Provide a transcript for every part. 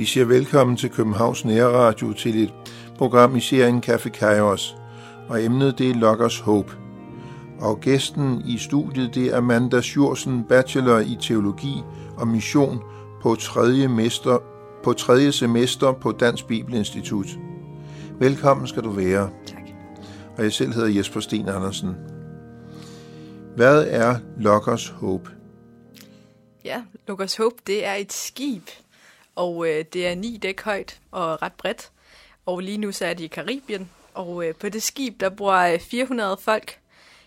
Vi siger velkommen til Københavns Nærradio til et program i serien Café Kairos, og emnet det er Lockers Hope. Og gæsten i studiet det er Amanda Sjursen, bachelor i teologi og mission på tredje, mester, på tredje semester på Dansk Bibelinstitut. Velkommen skal du være. Tak. Og jeg selv hedder Jesper Sten Andersen. Hvad er Lockers Hope? Ja, Lukas Hope, det er et skib, og øh, det er ni dæk højt og ret bredt. Og lige nu så er de i Karibien, og øh, på det skib, der bor øh, 400 folk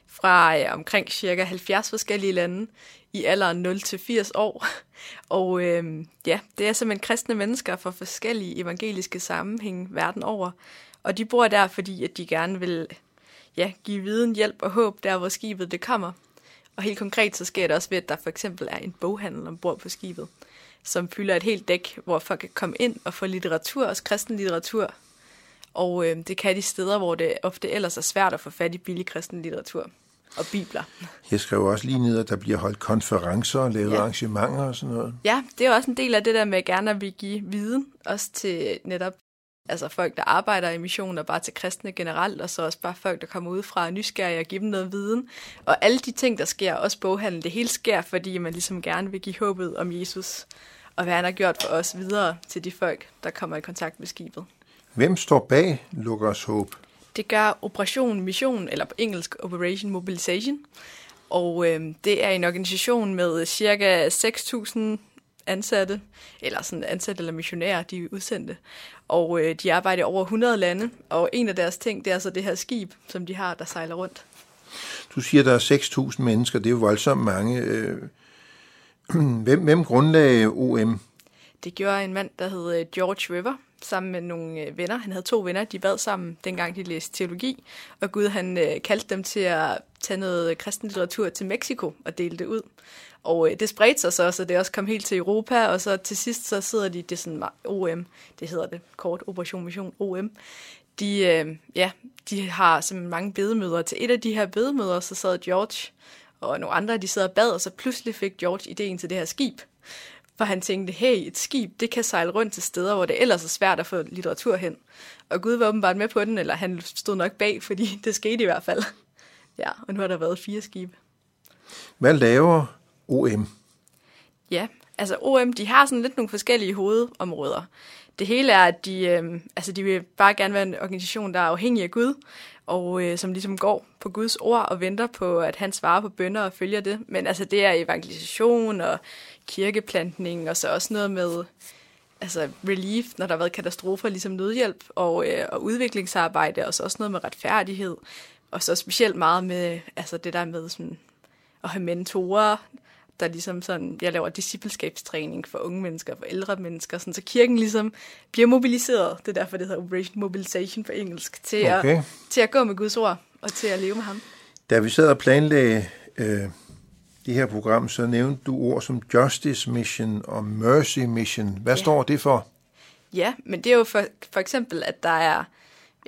fra øh, omkring cirka 70 forskellige lande i alderen 0 til 80 år. Og øh, ja, det er simpelthen kristne mennesker fra forskellige evangeliske sammenhænge verden over. Og de bor der, fordi at de gerne vil ja, give viden, hjælp og håb der, hvor skibet det kommer. Og helt konkret så sker det også ved, at der for eksempel er en boghandel ombord på skibet, som fylder et helt dæk, hvor folk kan komme ind og få litteratur, også kristen litteratur. Og øh, det kan de steder, hvor det ofte ellers er svært at få fat i billig kristen litteratur og bibler. Jeg skrev også lige ned, at der bliver holdt konferencer og lavet Ja. arrangementer og sådan noget. Ja, det er også en del af det der med at gerne at vil give viden, også til netop altså folk, der arbejder i mission, og bare til kristne generelt, og så også bare folk, der kommer ud fra nysgerrige og give dem noget viden. Og alle de ting, der sker, også boghandel, det hele sker, fordi man ligesom gerne vil give håbet om Jesus, og hvad han har gjort for os videre til de folk, der kommer i kontakt med skibet. Hvem står bag Lukkers Håb? Det gør Operation Mission, eller på engelsk Operation Mobilization. Og øh, det er en organisation med cirka 6.000 ansatte, eller sådan ansatte eller missionærer, de er udsendte. Og øh, de arbejder i over 100 lande, og en af deres ting, det er så det her skib, som de har, der sejler rundt. Du siger, der er 6.000 mennesker. Det er jo voldsomt mange. Øh, Hvem, hvem grundlagde OM? Det gjorde en mand, der hed øh, George River, sammen med nogle øh, venner. Han havde to venner, de bad sammen, dengang de læste teologi. Og Gud han øh, kaldte dem til at tage noget kristen litteratur til Mexico og dele det ud. Og øh, det spredte sig så, så det også kom helt til Europa, og så til sidst så sidder de, det er sådan OM, det hedder det kort, Operation Mission OM. De, øh, ja, de har simpelthen mange bedemøder. Til et af de her bedemøder, så sad George og nogle andre, de sad og bad, og så pludselig fik George ideen til det her skib. For han tænkte, hey, et skib, det kan sejle rundt til steder, hvor det ellers er svært at få litteratur hen. Og Gud var åbenbart med på den, eller han stod nok bag, fordi det skete i hvert fald. Ja, og nu har der været fire skibe. Hvad laver OM? Ja, altså OM, de har sådan lidt nogle forskellige hovedområder. Det hele er, at de, øh, altså de vil bare gerne være en organisation, der er afhængig af Gud, og øh, som ligesom går på Guds ord og venter på, at han svarer på bønder og følger det. Men altså det er evangelisation og kirkeplantning, og så også noget med altså relief, når der har været katastrofer, ligesom nødhjælp og, øh, og udviklingsarbejde, og så også noget med retfærdighed, og så specielt meget med altså det der med sådan, at have mentorer, der ligesom sådan, jeg laver discipleskabstræning for unge mennesker, for ældre mennesker, sådan, så kirken ligesom bliver mobiliseret, det er derfor, det hedder Operation Mobilization på engelsk, til, Okay. at, til at gå med Guds ord, og til at leve med ham. Da vi sad og planlagde øh, det her program, så nævnte du ord som Justice Mission og Mercy Mission. Hvad Ja. står det for? Ja, men det er jo for, for eksempel, at der er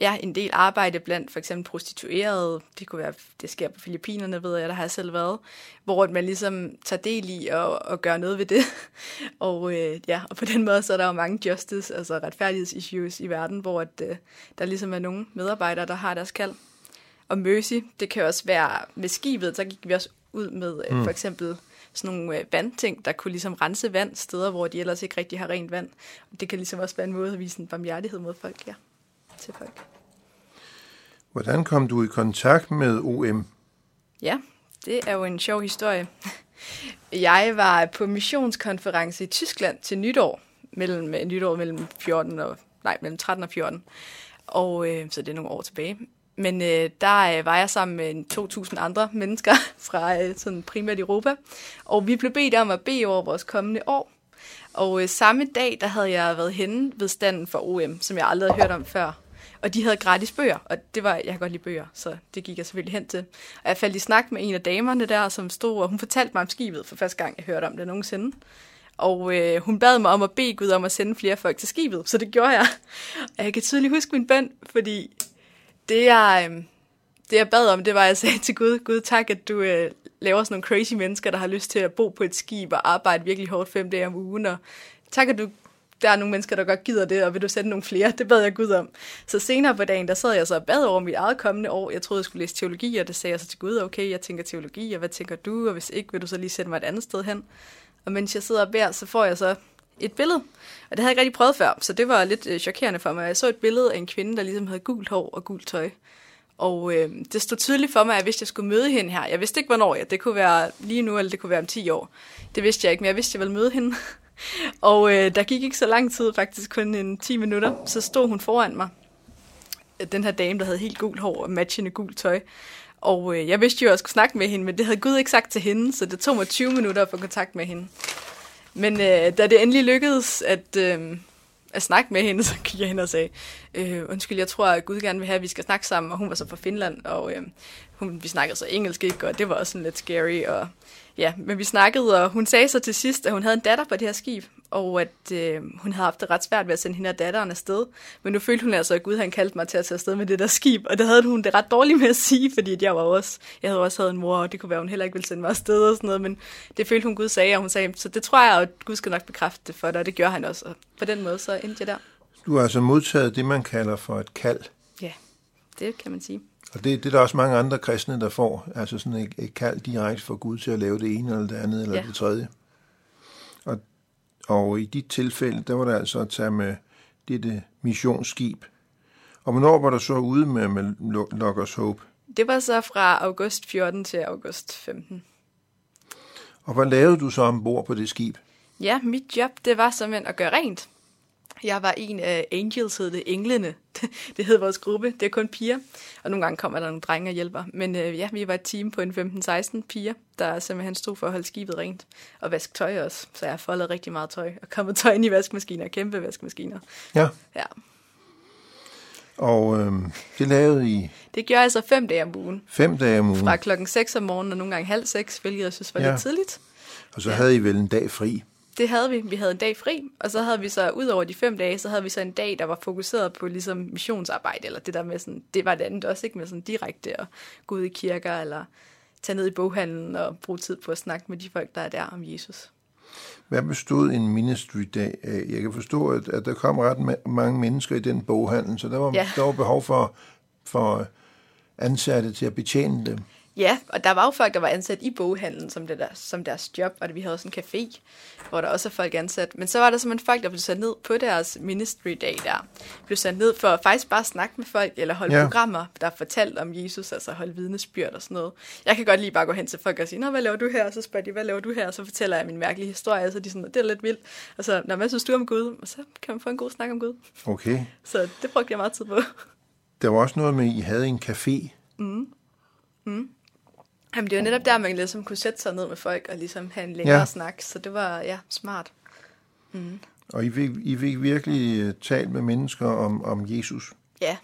ja, en del arbejde blandt for eksempel prostituerede. Det kunne være, det sker på Filippinerne, ved jeg, der har jeg selv været. Hvor man ligesom tager del i at, at gøre noget ved det. og øh, ja, og på den måde, så er der jo mange justice, altså retfærdighedsissues i verden, hvor at, øh, der ligesom er nogle medarbejdere, der har deres kald. Og Mercy, det kan også være med skibet, så gik vi også ud med øh, for eksempel sådan nogle øh, vandting, der kunne ligesom rense vand steder, hvor de ellers ikke rigtig har rent vand. Det kan ligesom også være en måde at vise en barmhjertighed mod folk, ja. Til folk. Hvordan kom du i kontakt med OM? Ja, det er jo en sjov historie. Jeg var på missionskonference i Tyskland til nytår, mellem øh, nytår mellem 14 og, nej, mellem 13 og 14. Og øh, så det er nogle år tilbage. Men øh, der øh, var jeg sammen med 2.000 andre mennesker fra øh, sådan primært Europa. Og vi blev bedt om at bede over vores kommende år. Og øh, samme dag, der havde jeg været henne ved standen for OM, som jeg aldrig havde hørt om før. Og de havde gratis bøger, og det var, jeg kan godt lide bøger, så det gik jeg selvfølgelig hen til. Og jeg faldt i snak med en af damerne der, som stod, og hun fortalte mig om skibet for første gang, jeg hørte om det nogensinde. Og øh, hun bad mig om at bede Gud om at sende flere folk til skibet, så det gjorde jeg. Og jeg kan tydeligt huske min bøn, fordi det jeg, øhm, det jeg bad om, det var, at jeg sagde til Gud, Gud tak, at du øh, laver sådan nogle crazy mennesker, der har lyst til at bo på et skib og arbejde virkelig hårdt fem dage om ugen. Og tak, at du der er nogle mennesker, der godt gider det, og vil du sende nogle flere? Det bad jeg Gud om. Så senere på dagen, der sad jeg så og bad over mit eget kommende år. Jeg troede, jeg skulle læse teologi, og det sagde jeg så til Gud, okay, jeg tænker teologi, og hvad tænker du? Og hvis ikke, vil du så lige sende mig et andet sted hen? Og mens jeg sidder og beder, så får jeg så et billede. Og det havde jeg ikke rigtig prøvet før, så det var lidt øh, chokerende for mig. Jeg så et billede af en kvinde, der ligesom havde gult hår og gult tøj. Og øh, det stod tydeligt for mig, at hvis jeg skulle møde hende her, jeg vidste ikke, hvornår jeg, det kunne være lige nu, eller det kunne være om 10 år. Det vidste jeg ikke, men jeg vidste, at jeg ville møde hende. og øh, der gik ikke så lang tid, faktisk kun en 10 minutter, så stod hun foran mig. Den her dame, der havde helt gult hår og matchende gult tøj. Og øh, jeg vidste jo, at jeg skulle snakke med hende, men det havde Gud ikke sagt til hende, så det tog mig 20 minutter at få kontakt med hende. Men øh, da det endelig lykkedes at, øh, at snakke med hende, så gik jeg hen og sagde, øh, undskyld, jeg tror, at Gud gerne vil have, at vi skal snakke sammen, og hun var så fra Finland, og øh, hun, vi snakkede så engelsk, ikke? og det var også sådan lidt scary, og ja, men vi snakkede, og hun sagde så til sidst, at hun havde en datter på det her skib, og at øh, hun havde haft det ret svært ved at sende hende og datteren afsted. Men nu følte hun altså, at Gud han kaldte mig til at tage afsted med det der skib, og det havde hun det ret dårligt med at sige, fordi jeg var også, jeg havde også havde en mor, og det kunne være, at hun heller ikke ville sende mig afsted og sådan noget, men det følte hun Gud sagde, og hun sagde, så det tror jeg, at Gud skal nok bekræfte det for dig, og det gør han også, og på den måde så endte jeg der. Du har altså modtaget det, man kalder for et kald. Ja, det kan man sige. Og det, det er der også mange andre kristne, der får. Altså sådan et, et kald direkte for Gud til at lave det ene eller det andet eller ja. det tredje. Og, og i dit tilfælde, der var det altså at tage med dette missionsskib. Og hvornår var du så ude med, med Lockers Hope? Det var så fra august 14 til august 15. Og hvad lavede du så ombord på det skib? Ja, mit job, det var simpelthen at gøre rent. Jeg var en af Angels, hed det, Englene. Det hed vores gruppe. Det er kun piger. Og nogle gange kommer der nogle drenge og hjælper. Men øh, ja, vi var et team på en 15-16 piger, der simpelthen stod for at holde skibet rent. Og vaske tøj også. Så jeg har foldet rigtig meget tøj. Og kommet tøj ind i vaskemaskiner. Kæmpe vaskemaskiner. Ja. Ja. Og øh, det lavede I? Det gjorde jeg så fem dage om ugen. Fem dage om ugen? Fra klokken 6 om morgenen og nogle gange halv seks, hvilket jeg synes var ja. lidt tidligt. Og så ja. havde I vel en dag fri? Det havde vi. Vi havde en dag fri, og så havde vi så, ud over de fem dage, så havde vi så en dag, der var fokuseret på ligesom missionsarbejde, eller det der med sådan, det var det andet også, ikke med sådan direkte at gå ud i kirker, eller tage ned i boghandlen og bruge tid på at snakke med de folk, der er der om Jesus. Hvad bestod en ministry-dag af? Jeg kan forstå, at, at der kom ret mange mennesker i den boghandel, så der var, ja. der var behov for, for ansatte til at betjene dem. Ja, og der var jo folk, der var ansat i boghandlen som, det der, som deres job, og vi havde også en café, hvor der også er folk ansat. Men så var der simpelthen folk, der blev sat ned på deres ministry day der. Blev sat ned for at faktisk bare snakke med folk, eller holde ja. programmer, der fortalte om Jesus, altså holde vidnesbyrd og sådan noget. Jeg kan godt lige bare gå hen til folk og sige, Nå, hvad laver du her? Og så spørger de, hvad laver du her? Og så fortæller jeg min mærkelige historie, så de sådan, det er lidt vildt. Og så, Nå, hvad synes du om Gud? Og så kan man få en god snak om Gud. Okay. Så det brugte jeg meget tid på. Der var også noget med, at I havde en café. Mm. Mm. Jamen, det var netop der, man ligesom kunne sætte sig ned med folk og ligesom have en længere ja. snak, så det var, ja, smart. Mm. Og I fik, I fik virkelig øh, talt med mennesker om, om Jesus? Ja,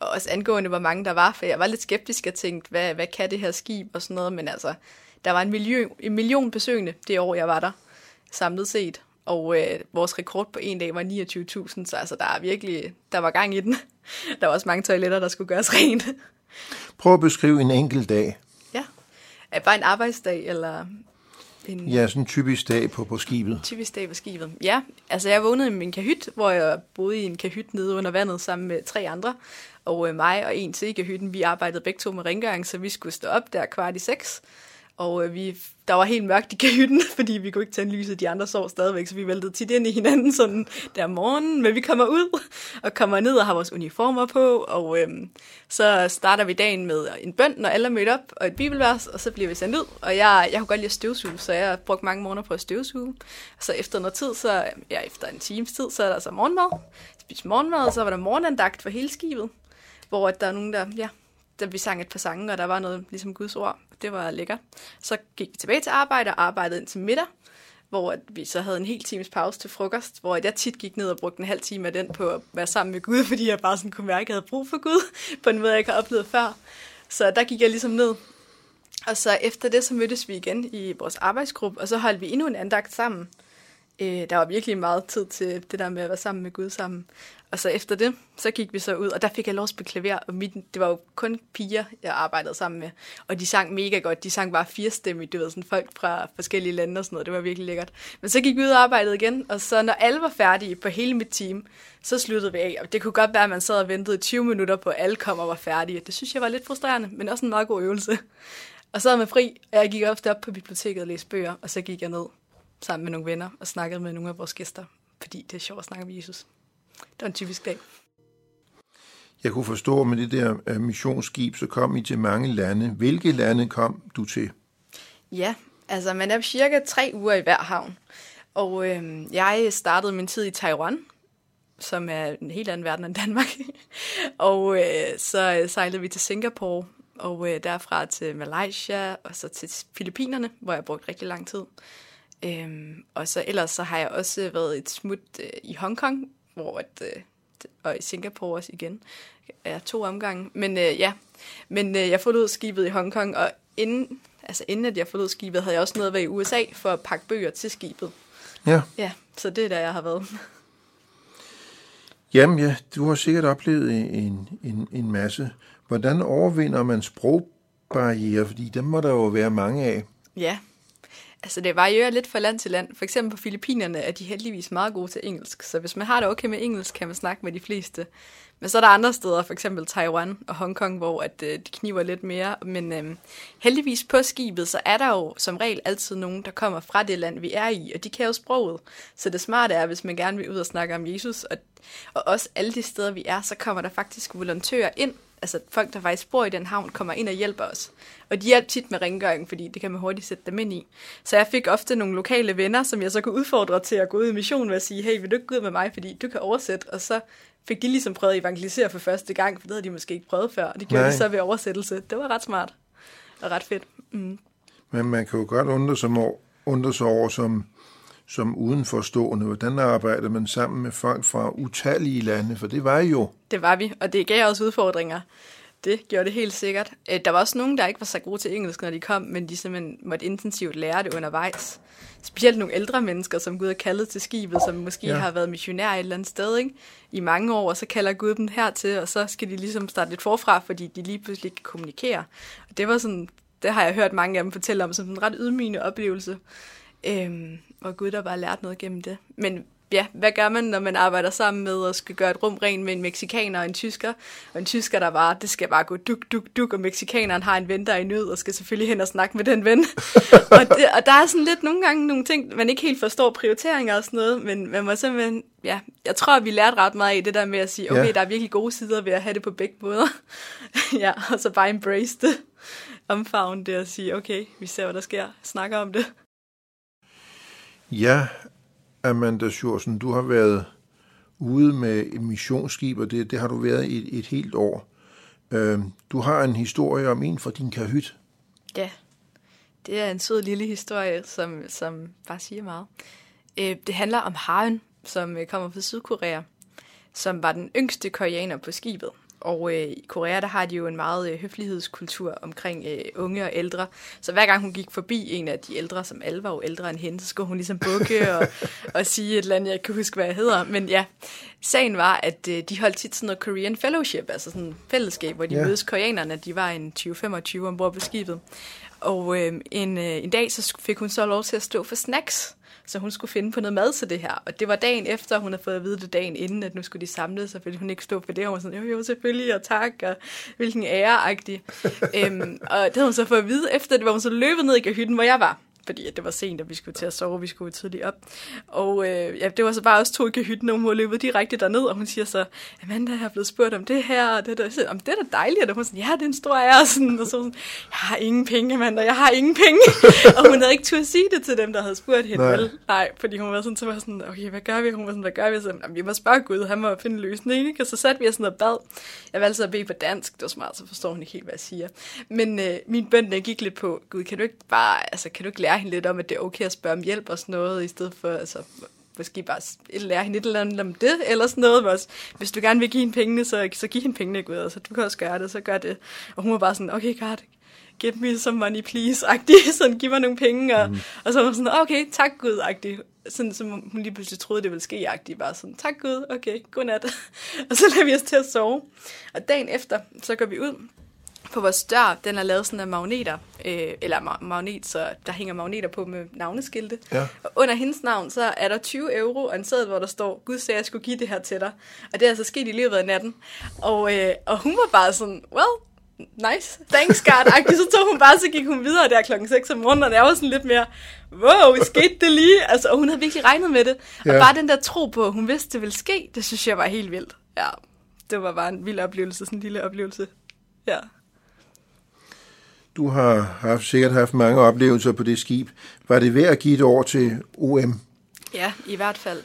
og også angående, hvor mange der var, for jeg var lidt skeptisk og tænkte, hvad, hvad kan det her skib og sådan noget, men altså, der var en million, en million besøgende det år, jeg var der, samlet set. Og øh, vores rekord på en dag var 29.000, så altså, der er virkelig, der var gang i den. Der var også mange toiletter, der skulle gøres rent. Prøv at beskrive en enkelt dag. Er bare en arbejdsdag, eller en... Ja, sådan en typisk dag på, på skibet. Typisk dag på skibet, ja. Altså, jeg vågnede i min kahyt, hvor jeg boede i en kahyt nede under vandet sammen med tre andre. Og øh, mig og en til i kahytten, vi arbejdede begge to med rengøring, så vi skulle stå op der kvart i seks. Og øh, vi, der var helt mørkt i kahytten, fordi vi kunne ikke tænde lyset, de andre sov stadigvæk, så vi væltede tit ind i hinanden sådan der om morgenen. Men vi kommer ud og kommer ned og har vores uniformer på, og øh, så starter vi dagen med en bøn, når alle er mødt op, og et bibelvers, og så bliver vi sendt ud. Og jeg, jeg kunne godt lide at støvsuge, så jeg har brugt mange måneder på at støvsuge. Så efter noget tid, så ja, efter en times tid, så er der så morgenmad. Spiste morgenmad, og så var der morgenandagt for hele skibet, hvor der er nogen, der, ja, da vi sang et par sange, og der var noget ligesom Guds ord. Det var lækkert. Så gik vi tilbage til arbejde og arbejdede ind til middag, hvor vi så havde en hel times pause til frokost, hvor jeg tit gik ned og brugte en halv time af den på at være sammen med Gud, fordi jeg bare sådan kunne mærke, at jeg havde brug for Gud, på en måde, jeg ikke har oplevet før. Så der gik jeg ligesom ned. Og så efter det, så mødtes vi igen i vores arbejdsgruppe, og så holdt vi endnu en andagt sammen Øh, der var virkelig meget tid til det der med at være sammen med Gud sammen. Og så efter det, så gik vi så ud, og der fik jeg lov at spille klaver, og mit, det var jo kun piger, jeg arbejdede sammen med, og de sang mega godt. De sang bare firestemmigt, du ved, sådan folk fra forskellige lande og sådan noget. Det var virkelig lækkert. Men så gik vi ud og arbejdede igen, og så når alle var færdige på hele mit team, så sluttede vi af. Og det kunne godt være, at man sad og ventede 20 minutter på, at alle kom og var færdige. Det synes jeg var lidt frustrerende, men også en meget god øvelse. Og så havde man fri, og jeg gik ofte op på biblioteket og læste bøger, og så gik jeg ned sammen med nogle venner og snakkede med nogle af vores gæster, fordi det er sjovt at snakke med Jesus. Det var en typisk dag. Jeg kunne forstå, at med det der øh, missionsskib, så kom I til mange lande. Hvilke lande kom du til? Ja, altså man er cirka tre uger i hver havn. Og øh, jeg startede min tid i Taiwan, som er en helt anden verden end Danmark. og øh, så sejlede vi til Singapore, og øh, derfra til Malaysia, og så til Filippinerne, hvor jeg brugte rigtig lang tid. Øhm, og så ellers så har jeg også været et smut øh, i Hongkong, hvor at, øh, og i Singapore også igen. er to omgange. Men øh, ja, men øh, jeg forlod skibet i Hongkong, og inden, altså inden at jeg forlod skibet, havde jeg også noget været i USA for at pakke bøger til skibet. Ja. Ja, så det er der, jeg har været. Jamen ja, du har sikkert oplevet en, en, en masse. Hvordan overvinder man sprogbarriere? Fordi dem må der jo være mange af. Ja, Altså det varierer lidt fra land til land. For eksempel på Filippinerne er de heldigvis meget gode til engelsk, så hvis man har det okay med engelsk, kan man snakke med de fleste. Men så er der andre steder, for eksempel Taiwan og Hongkong, hvor at, øh, det kniver lidt mere. Men øh, heldigvis på skibet, så er der jo som regel altid nogen, der kommer fra det land, vi er i, og de kan jo sproget. Så det smarte er, hvis man gerne vil ud og snakke om Jesus, og, og også alle de steder, vi er, så kommer der faktisk volontører ind, altså folk, der faktisk bor i den havn, kommer ind og hjælper os. Og de hjælper tit med rengøring, fordi det kan man hurtigt sætte dem ind i. Så jeg fik ofte nogle lokale venner, som jeg så kunne udfordre til at gå ud i mission ved at sige, hey, vil du ikke gå ud med mig, fordi du kan oversætte, og så fik de ligesom prøvet at evangelisere for første gang, for det havde de måske ikke prøvet før, og det gjorde Nej. de så ved oversættelse. Det var ret smart og ret fedt. Mm. Men man kan jo godt undre sig over, undre sig over som, som udenforstående, hvordan arbejder man sammen med folk fra utallige lande, for det var jo. Det var vi, og det gav også udfordringer. Det gjorde det helt sikkert. Øh, der var også nogen, der ikke var så gode til engelsk, når de kom, men de simpelthen måtte intensivt lære det undervejs. Specielt nogle ældre mennesker, som Gud har kaldet til skibet, som måske ja. har været missionær et eller andet sted ikke? i mange år, og så kalder Gud dem hertil, og så skal de ligesom starte lidt forfra, fordi de lige pludselig kan kommunikere. Og det var sådan, det har jeg hørt mange af dem fortælle om, som en ret ydmygende oplevelse. Øhm, og Gud der bare lært noget gennem det. Men ja, hvad gør man, når man arbejder sammen med og skal gøre et rum rent med en meksikaner og en tysker? Og en tysker, der bare, det skal bare gå duk, duk, duk, og meksikaneren har en ven, der er i nød, og skal selvfølgelig hen og snakke med den ven. og, det, og der er sådan lidt nogle gange nogle ting, man ikke helt forstår prioriteringer og sådan noget, men man må simpelthen, ja, jeg tror, at vi lærte ret meget af det der med at sige, okay, ja. der er virkelig gode sider ved at have det på begge måder. ja, og så bare embrace det, omfavne det og sige, okay, vi ser, hvad der sker, snakker om det. Ja, Amanda Sjursen, du har været ude med et missionsskib, og det, det har du været i et, et helt år. Øh, du har en historie om en fra din kahyt. Ja, det er en sød lille historie, som, som bare siger meget. Øh, det handler om Haren, som øh, kommer fra Sydkorea, som var den yngste koreaner på skibet. Og øh, i Korea, der har de jo en meget øh, høflighedskultur omkring øh, unge og ældre. Så hver gang hun gik forbi en af de ældre, som alle var jo ældre end hende, så skulle hun ligesom bukke og, og sige et eller andet, jeg ikke kan huske, hvad jeg hedder. Men ja, sagen var, at øh, de holdt tit sådan noget Korean Fellowship, altså sådan en fællesskab, hvor de yeah. mødes koreanerne. De var en 20-25 ombord på skibet. Og øh, en, øh, en dag, så fik hun så lov til at stå for snacks så hun skulle finde på noget mad til det her. Og det var dagen efter, hun havde fået at vide det dagen inden, at nu skulle de samles, så ville hun ikke stå for det. Og hun var sådan, jo, jo, selvfølgelig, og tak, og hvilken ære-agtig. øhm, og det havde hun så fået at vide efter, det var hun så løbet ned i hytten, hvor jeg var fordi at det var sent, og vi skulle til at sove, vi skulle tidligt op. Og øh, ja, det var så bare også to i hytten, og hun var løbet direkte derned, og hun siger så, Amanda, jeg er blevet spurgt om det her, og det der. Så, om det er da dejligt, og hun sådan, ja, det er en stor ære, og, sådan, og så sådan, jeg har ingen penge, Amanda, jeg har ingen penge. og hun havde ikke turde sige det til dem, der havde spurgt hende, Nej. vel? Nej, fordi hun var sådan, så var sådan, okay, hvad gør vi? Hun var sådan, hvad gør vi? Så, vi må spørge Gud, han må finde en løsning, ikke? Og så satte vi os sådan og bad. Jeg valgte så at bede på dansk, det var smart, så forstår hun ikke helt, hvad jeg siger. Men øh, min bøn, den gik lidt på, Gud, kan du ikke bare, altså, kan du ikke lære hende lidt om, at det er okay at spørge om hjælp og sådan noget, i stedet for, altså, måske bare lære hende et eller andet om det, eller sådan noget. Også. Hvis du gerne vil give hende pengene, så, så giv hende pengene, Gud. Altså, du kan også gøre det, så gør det. Og hun var bare sådan, okay, God, give me some money, please, agtig. Sådan, giv mig nogle penge. Og, mm. og så var hun sådan, okay, tak Gud, agtig. sådan som hun lige pludselig troede, det ville ske, agtigt bare sådan, tak Gud, okay, godnat. og så lader vi os til at sove. Og dagen efter, så går vi ud på vores dør, den er lavet sådan af magneter, øh, eller ma- magnet, så der hænger magneter på med navneskilte. Ja. Og under hendes navn, så er der 20 euro og en seddel, hvor der står, Gud sagde, jeg skulle give det her til dig. Og det er altså sket i løbet af natten. Og, øh, og hun var bare sådan, well, nice, thanks God, -agtig. så tog hun bare, så gik hun videre der klokken 6 om morgenen, og jeg var sådan lidt mere, wow, skete det lige? Altså, og hun havde virkelig regnet med det. Og Ja. bare den der tro på, at hun vidste, det ville ske, det synes jeg var helt vildt. Ja, det var bare en vild oplevelse, sådan en lille oplevelse. Ja. Du har haft, sikkert haft mange oplevelser på det skib. Var det værd at give et år til OM? Ja, i hvert fald.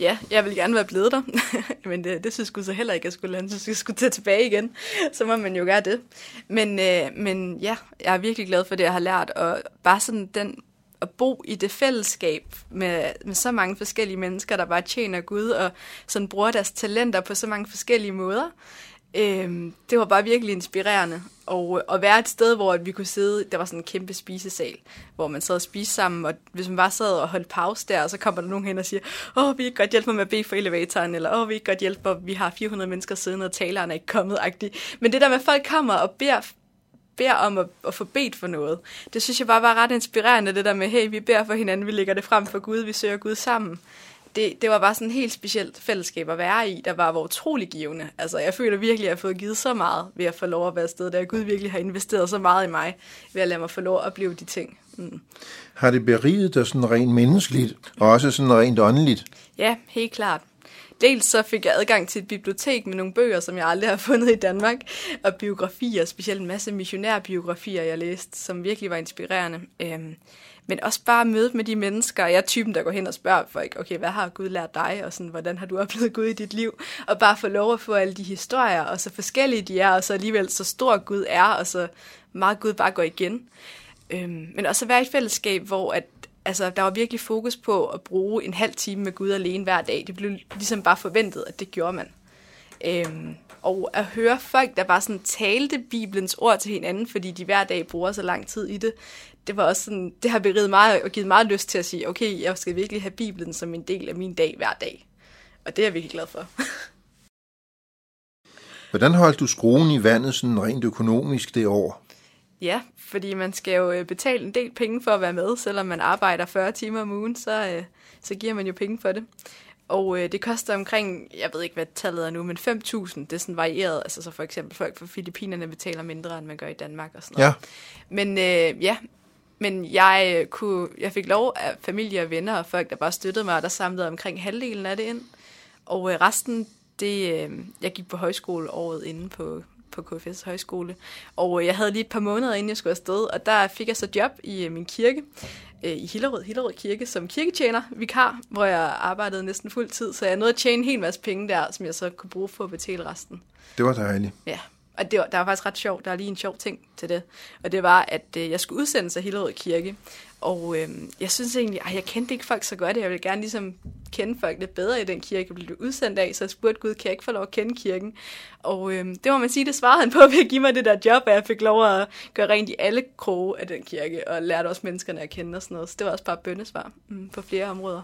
Ja, jeg vil gerne være blevet der, men det, det synes jeg så heller ikke, jeg skulle. Han synes, jeg skulle tage tilbage igen. Så må man jo gøre det. Men, øh, men ja, jeg er virkelig glad for det, jeg har lært. Og bare sådan den at bo i det fællesskab med, med så mange forskellige mennesker, der bare tjener Gud og sådan bruger deres talenter på så mange forskellige måder. Øhm, det var bare virkelig inspirerende. Og at være et sted, hvor vi kunne sidde, der var sådan en kæmpe spisesal, hvor man sad og spiste sammen, og hvis man bare sad og holdt pause der, så kommer der nogen hen og siger, åh, vi kan godt hjælpe mig med at bede for elevatoren, eller åh, vi kan godt hjælpe, vi har 400 mennesker siddende, og taleren er ikke kommet, -agtig. Men det der med, at folk kommer og beder beder om at, at få bedt for noget. Det synes jeg bare var ret inspirerende, det der med, hey, vi beder for hinanden, vi lægger det frem for Gud, vi søger Gud sammen. Det, det var bare sådan et helt specielt fællesskab at være i, der var, var utrolig givende. Altså, jeg føler virkelig, at jeg har fået givet så meget ved at få lov at være afsted, der Gud virkelig har investeret så meget i mig, ved at lade mig få lov at opleve de ting. Mm. Har det beriget dig sådan rent menneskeligt, og også sådan rent åndeligt? Ja, helt klart. Dels så fik jeg adgang til et bibliotek med nogle bøger, som jeg aldrig har fundet i Danmark, og biografier, specielt en masse missionærbiografier, jeg læste, som virkelig var inspirerende. Øhm, men også bare mødet med de mennesker. Jeg er typen, der går hen og spørger folk, okay, hvad har Gud lært dig, og sådan, hvordan har du oplevet Gud i dit liv? Og bare få lov at få alle de historier, og så forskellige de er, og så alligevel så stor Gud er, og så meget Gud bare går igen. Øhm, men også at være i et fællesskab, hvor at, altså, der var virkelig fokus på at bruge en halv time med Gud alene hver dag. Det blev ligesom bare forventet, at det gjorde man. Øhm, og at høre folk, der bare sådan talte Bibelens ord til hinanden, fordi de hver dag bruger så lang tid i det, det var også sådan, det har beriget meget og givet meget lyst til at sige, okay, jeg skal virkelig have Bibelen som en del af min dag hver dag. Og det er jeg virkelig glad for. Hvordan holdt du skruen i vandet sådan rent økonomisk det år? Ja, fordi man skal jo øh, betale en del penge for at være med, selvom man arbejder 40 timer om ugen, så, øh, så giver man jo penge for det. Og øh, det koster omkring, jeg ved ikke hvad tallet er nu, men 5.000, det er sådan varieret. Altså så for eksempel folk fra Filippinerne betaler mindre, end man gør i Danmark og sådan noget. Ja, Men øh, ja, men jeg, øh, kunne, jeg fik lov af familie og venner og folk, der bare støttede mig, og der samlede omkring halvdelen af det ind. Og øh, resten, det, øh, jeg gik på højskole året inde på, på KFS højskole, og øh, jeg havde lige et par måneder, inden jeg skulle afsted, og der fik jeg så job i øh, min kirke, øh, i Hillerød, Hillerød Kirke, som kirketjener, vikar, hvor jeg arbejdede næsten fuld tid, så jeg nåede at tjene en hel masse penge der, som jeg så kunne bruge for at betale resten. det var dejligt. Ja, og det var, der var faktisk ret sjovt. Der er lige en sjov ting til det. Og det var, at øh, jeg skulle udsendes af Hillerød Kirke. Og øh, jeg synes egentlig, at jeg kendte ikke folk så godt. Jeg ville gerne ligesom kende folk lidt bedre i den kirke, jeg blev udsendt af. Så jeg spurgte Gud, kan jeg ikke få lov at kende kirken? Og øh, det må man sige, det svarede han på ved at give mig det der job, at jeg fik lov at gøre rent i alle kroge af den kirke, og lærte også menneskerne at kende og sådan noget. Så det var også bare bøndesvar mm, på flere områder.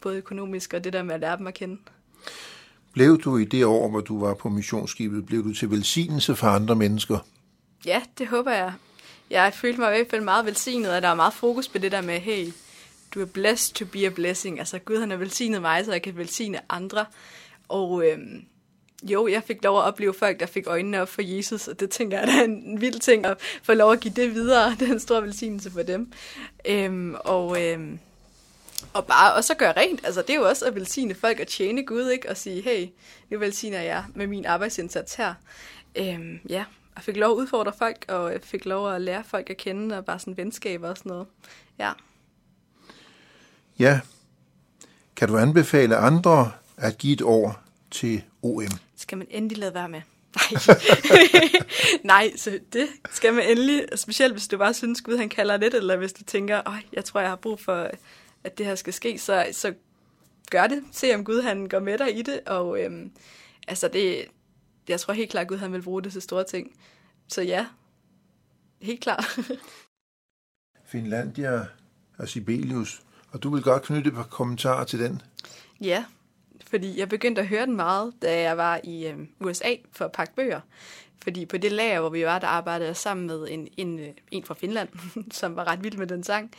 Både økonomisk og det der med at lære dem at kende. Blev du i det år, hvor du var på missionsskibet, blev du til velsignelse for andre mennesker? Ja, det håber jeg. Jeg følte mig i hvert fald meget velsignet, og der er meget fokus på det der med, hey, du er blessed to be a blessing. Altså Gud han har velsignet mig, så jeg kan velsigne andre. Og øhm, jo, jeg fik lov at opleve folk, der fik øjnene op for Jesus, og det tænker jeg, der er en vild ting at få lov at give det videre. Det er en stor velsignelse for dem. Øhm, og, øhm, og bare også at gøre rent. Altså det er jo også at velsigne folk og tjene Gud, ikke? Og sige, hey, nu velsigner jeg med min arbejdsindsats her. Øhm, ja, jeg fik lov at udfordre folk, og jeg fik lov at lære folk at kende, og bare sådan venskaber og sådan noget. Ja. Ja. Kan du anbefale andre at give et år til OM? skal man endelig lade være med. Nej. Nej, så det skal man endelig, specielt hvis du bare synes, Gud han kalder lidt, eller hvis du tænker, Øj, jeg tror, jeg har brug for, at det her skal ske, så, så gør det. Se om Gud han går med dig i det, og øhm, altså det, jeg tror helt klart, at Gud han vil bruge det til store ting. Så ja, helt klart. Finlandia og Sibelius Og du vil godt knytte et par kommentarer til den. Ja, fordi jeg begyndte at høre den meget, da jeg var i øh, USA for at pakke bøger. Fordi på det lager, hvor vi var, der arbejdede jeg sammen med en, en, øh, en fra Finland, som var ret vild med den sang.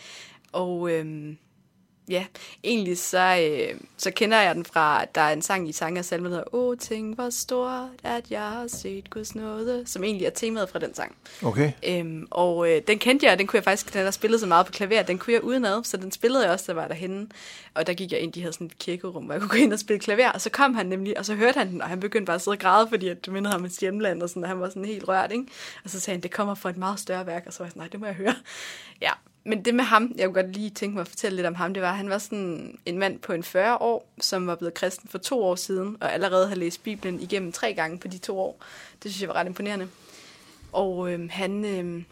Og øh, ja, egentlig så, øh, så kender jeg den fra, der er en sang i sang og salme, der hedder Åh, ting hvor stort, at jeg har set Guds nåde, som egentlig er temaet fra den sang. Okay. Øhm, og øh, den kendte jeg, den kunne jeg faktisk, den der spillede så meget på klaver, den kunne jeg udenad, så den spillede jeg også, der var derhenne. Og der gik jeg ind, de havde sådan et kirkerum, hvor jeg kunne gå ind og spille klaver, og så kom han nemlig, og så hørte han den, og han begyndte bare at sidde og græde, fordi at du mindede ham hans hjemland, og, sådan, og han var sådan helt rørt, ikke? Og så sagde han, det kommer fra et meget større værk, og så var jeg sådan, nej, det må jeg høre. Ja, men det med ham, jeg kunne godt lige tænke mig at fortælle lidt om ham, det var, at han var sådan en mand på en 40 år, som var blevet kristen for to år siden, og allerede har læst Bibelen igennem tre gange på de to år. Det synes jeg var ret imponerende. Og øh, han, øh,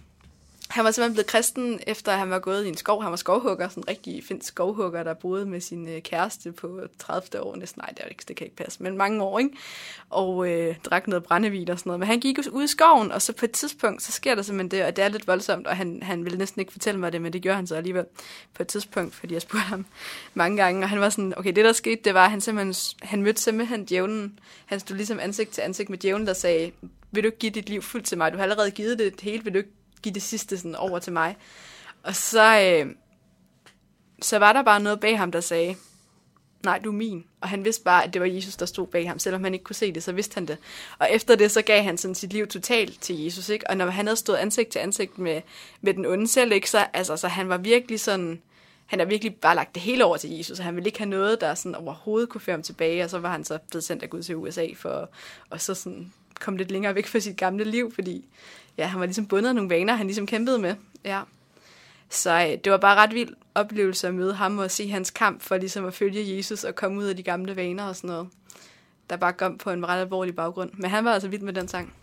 han var simpelthen blevet kristen, efter han var gået i en skov. Han var skovhugger, sådan en rigtig fin skovhugger, der boede med sin øh, kæreste på 30. år. Næsten, nej, det, er ikke, det kan ikke passe, men mange år, ikke? Og øh, drak noget brændevin og sådan noget. Men han gik ud i skoven, og så på et tidspunkt, så sker der simpelthen det, og det er lidt voldsomt, og han, han ville næsten ikke fortælle mig det, men det gjorde han så alligevel på et tidspunkt, fordi jeg spurgte ham mange gange, og han var sådan, okay, det der skete, det var, at han simpelthen, han mødte simpelthen djævlen. Han stod ligesom ansigt til ansigt med djævlen, der sagde, vil du ikke give dit liv fuldt til mig? Du har allerede givet det hele, vil du ikke give det sidste sådan over til mig. Og så, øh, så var der bare noget bag ham, der sagde, nej, du er min. Og han vidste bare, at det var Jesus, der stod bag ham. Selvom han ikke kunne se det, så vidste han det. Og efter det, så gav han sådan sit liv totalt til Jesus. Ikke? Og når han havde stået ansigt til ansigt med, med den onde selv, ikke? Så, altså, så han var virkelig sådan... Han har virkelig bare lagt det hele over til Jesus, og han ville ikke have noget, der sådan overhovedet kunne føre ham tilbage, og så var han så blevet sendt af Gud til USA for at så sådan komme lidt længere væk fra sit gamle liv, fordi ja, han var ligesom bundet af nogle vaner, han ligesom kæmpede med. Ja. Så øh, det var bare ret vild oplevelse at møde ham og se hans kamp for ligesom at følge Jesus og komme ud af de gamle vaner og sådan noget. Der bare kom på en ret alvorlig baggrund. Men han var altså vild med den sang.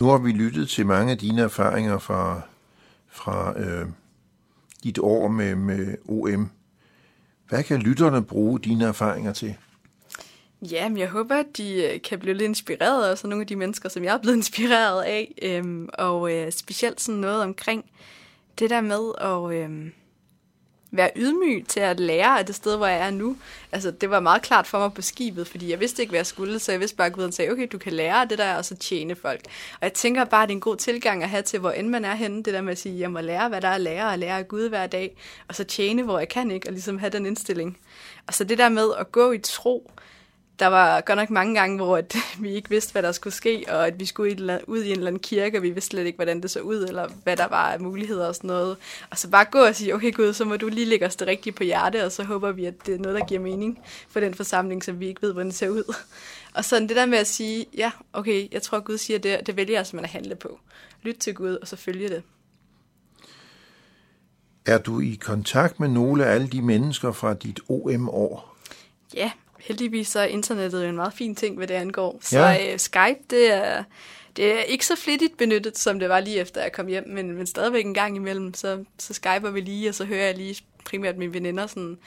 Nu har vi lyttet til mange af dine erfaringer fra, fra øh, dit år med, med OM. Hvad kan lytterne bruge dine erfaringer til? Ja, men jeg håber, at de øh, kan blive lidt inspireret af nogle af de mennesker, som jeg er blevet inspireret af. Øhm, og øh, specielt sådan noget omkring det der med at øhm, være ydmyg til at lære af det sted, hvor jeg er nu. Altså, det var meget klart for mig på skibet, fordi jeg vidste ikke, hvad jeg skulle, så jeg vidste bare, at Gud sagde, okay, du kan lære det der, og så tjene folk. Og jeg tænker bare, at det er en god tilgang at have til, hvor end man er henne, det der med at sige, jeg må lære, hvad der er at lære, og lære af Gud hver dag, og så tjene, hvor jeg kan ikke, og ligesom have den indstilling. Og så det der med at gå i tro, der var godt nok mange gange, hvor at vi ikke vidste, hvad der skulle ske, og at vi skulle ud i en eller anden kirke, og vi vidste slet ikke, hvordan det så ud, eller hvad der var af muligheder og sådan noget. Og så bare gå og sige, okay Gud, så må du lige lægge os det rigtige på hjerte, og så håber vi, at det er noget, der giver mening for den forsamling, som vi ikke ved, hvordan det ser ud. Og sådan det der med at sige, ja, okay, jeg tror, Gud siger det, det vælger jeg simpelthen at handle på. Lyt til Gud, og så følge det. Er du i kontakt med nogle af alle de mennesker fra dit OM-år? Ja, heldigvis så er internettet jo en meget fin ting, hvad det angår. Så ja. uh, Skype, det er, det er ikke så flittigt benyttet, som det var lige efter jeg kom hjem, men, men stadigvæk en gang imellem, så, så skyper vi lige, og så hører jeg lige primært mine veninder sådan,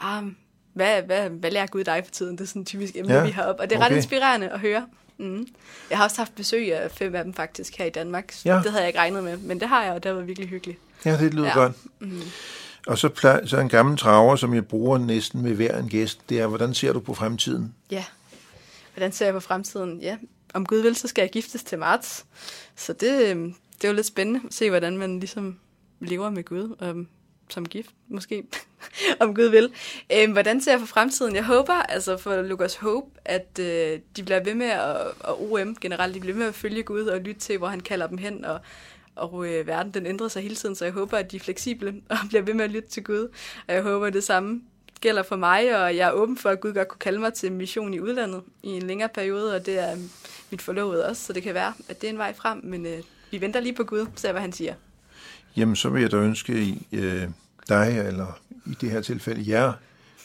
ah, hvad, hvad, hvad lærer Gud dig for tiden? Det er sådan et typisk emne, ja. vi har op, og det er okay. ret inspirerende at høre. Mm. Jeg har også haft besøg af fem af dem faktisk her i Danmark. Ja. Det havde jeg ikke regnet med, men det har jeg, og det var virkelig hyggeligt. Ja, det lyder ja. godt. Mm. Og så, plej, så en gammel traver, som jeg bruger næsten med hver en gæst, det er, hvordan ser du på fremtiden? Ja, hvordan ser jeg på fremtiden? Ja, om Gud vil, så skal jeg giftes til marts. Så det, øhm, det er jo lidt spændende at se, hvordan man ligesom lever med Gud øhm, som gift, måske, om Gud vil. Øhm, hvordan ser jeg på fremtiden? Jeg håber, altså for Lukas Hope, at øh, de bliver ved med at, og OM generelt, de bliver ved med at følge Gud og lytte til, hvor han kalder dem hen, og og øh, verden den ændrer sig hele tiden, så jeg håber, at de er fleksible og bliver ved med at lytte til Gud. Og jeg håber, at det samme gælder for mig, og jeg er åben for, at Gud godt kunne kalde mig til mission i udlandet i en længere periode, og det er øh, mit forlovede også, så det kan være, at det er en vej frem, men øh, vi venter lige på Gud, ser hvad han siger. Jamen, så vil jeg da ønske øh, dig, eller i det her tilfælde jer,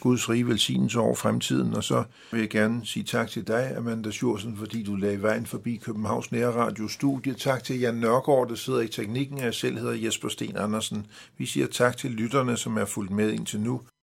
Guds rige velsignelse over fremtiden. Og så vil jeg gerne sige tak til dig, Amanda Sjursen, fordi du lagde vejen forbi Københavns Nærradio Studie. Tak til Jan Nørgaard, der sidder i teknikken. Jeg selv hedder Jesper Sten Andersen. Vi siger tak til lytterne, som er fulgt med indtil nu.